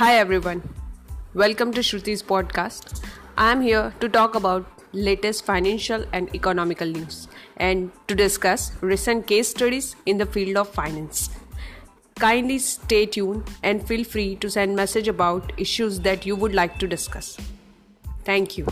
Hi everyone. Welcome to Shruti's podcast. I am here to talk about latest financial and economical news and to discuss recent case studies in the field of finance. Kindly stay tuned and feel free to send message about issues that you would like to discuss. Thank you.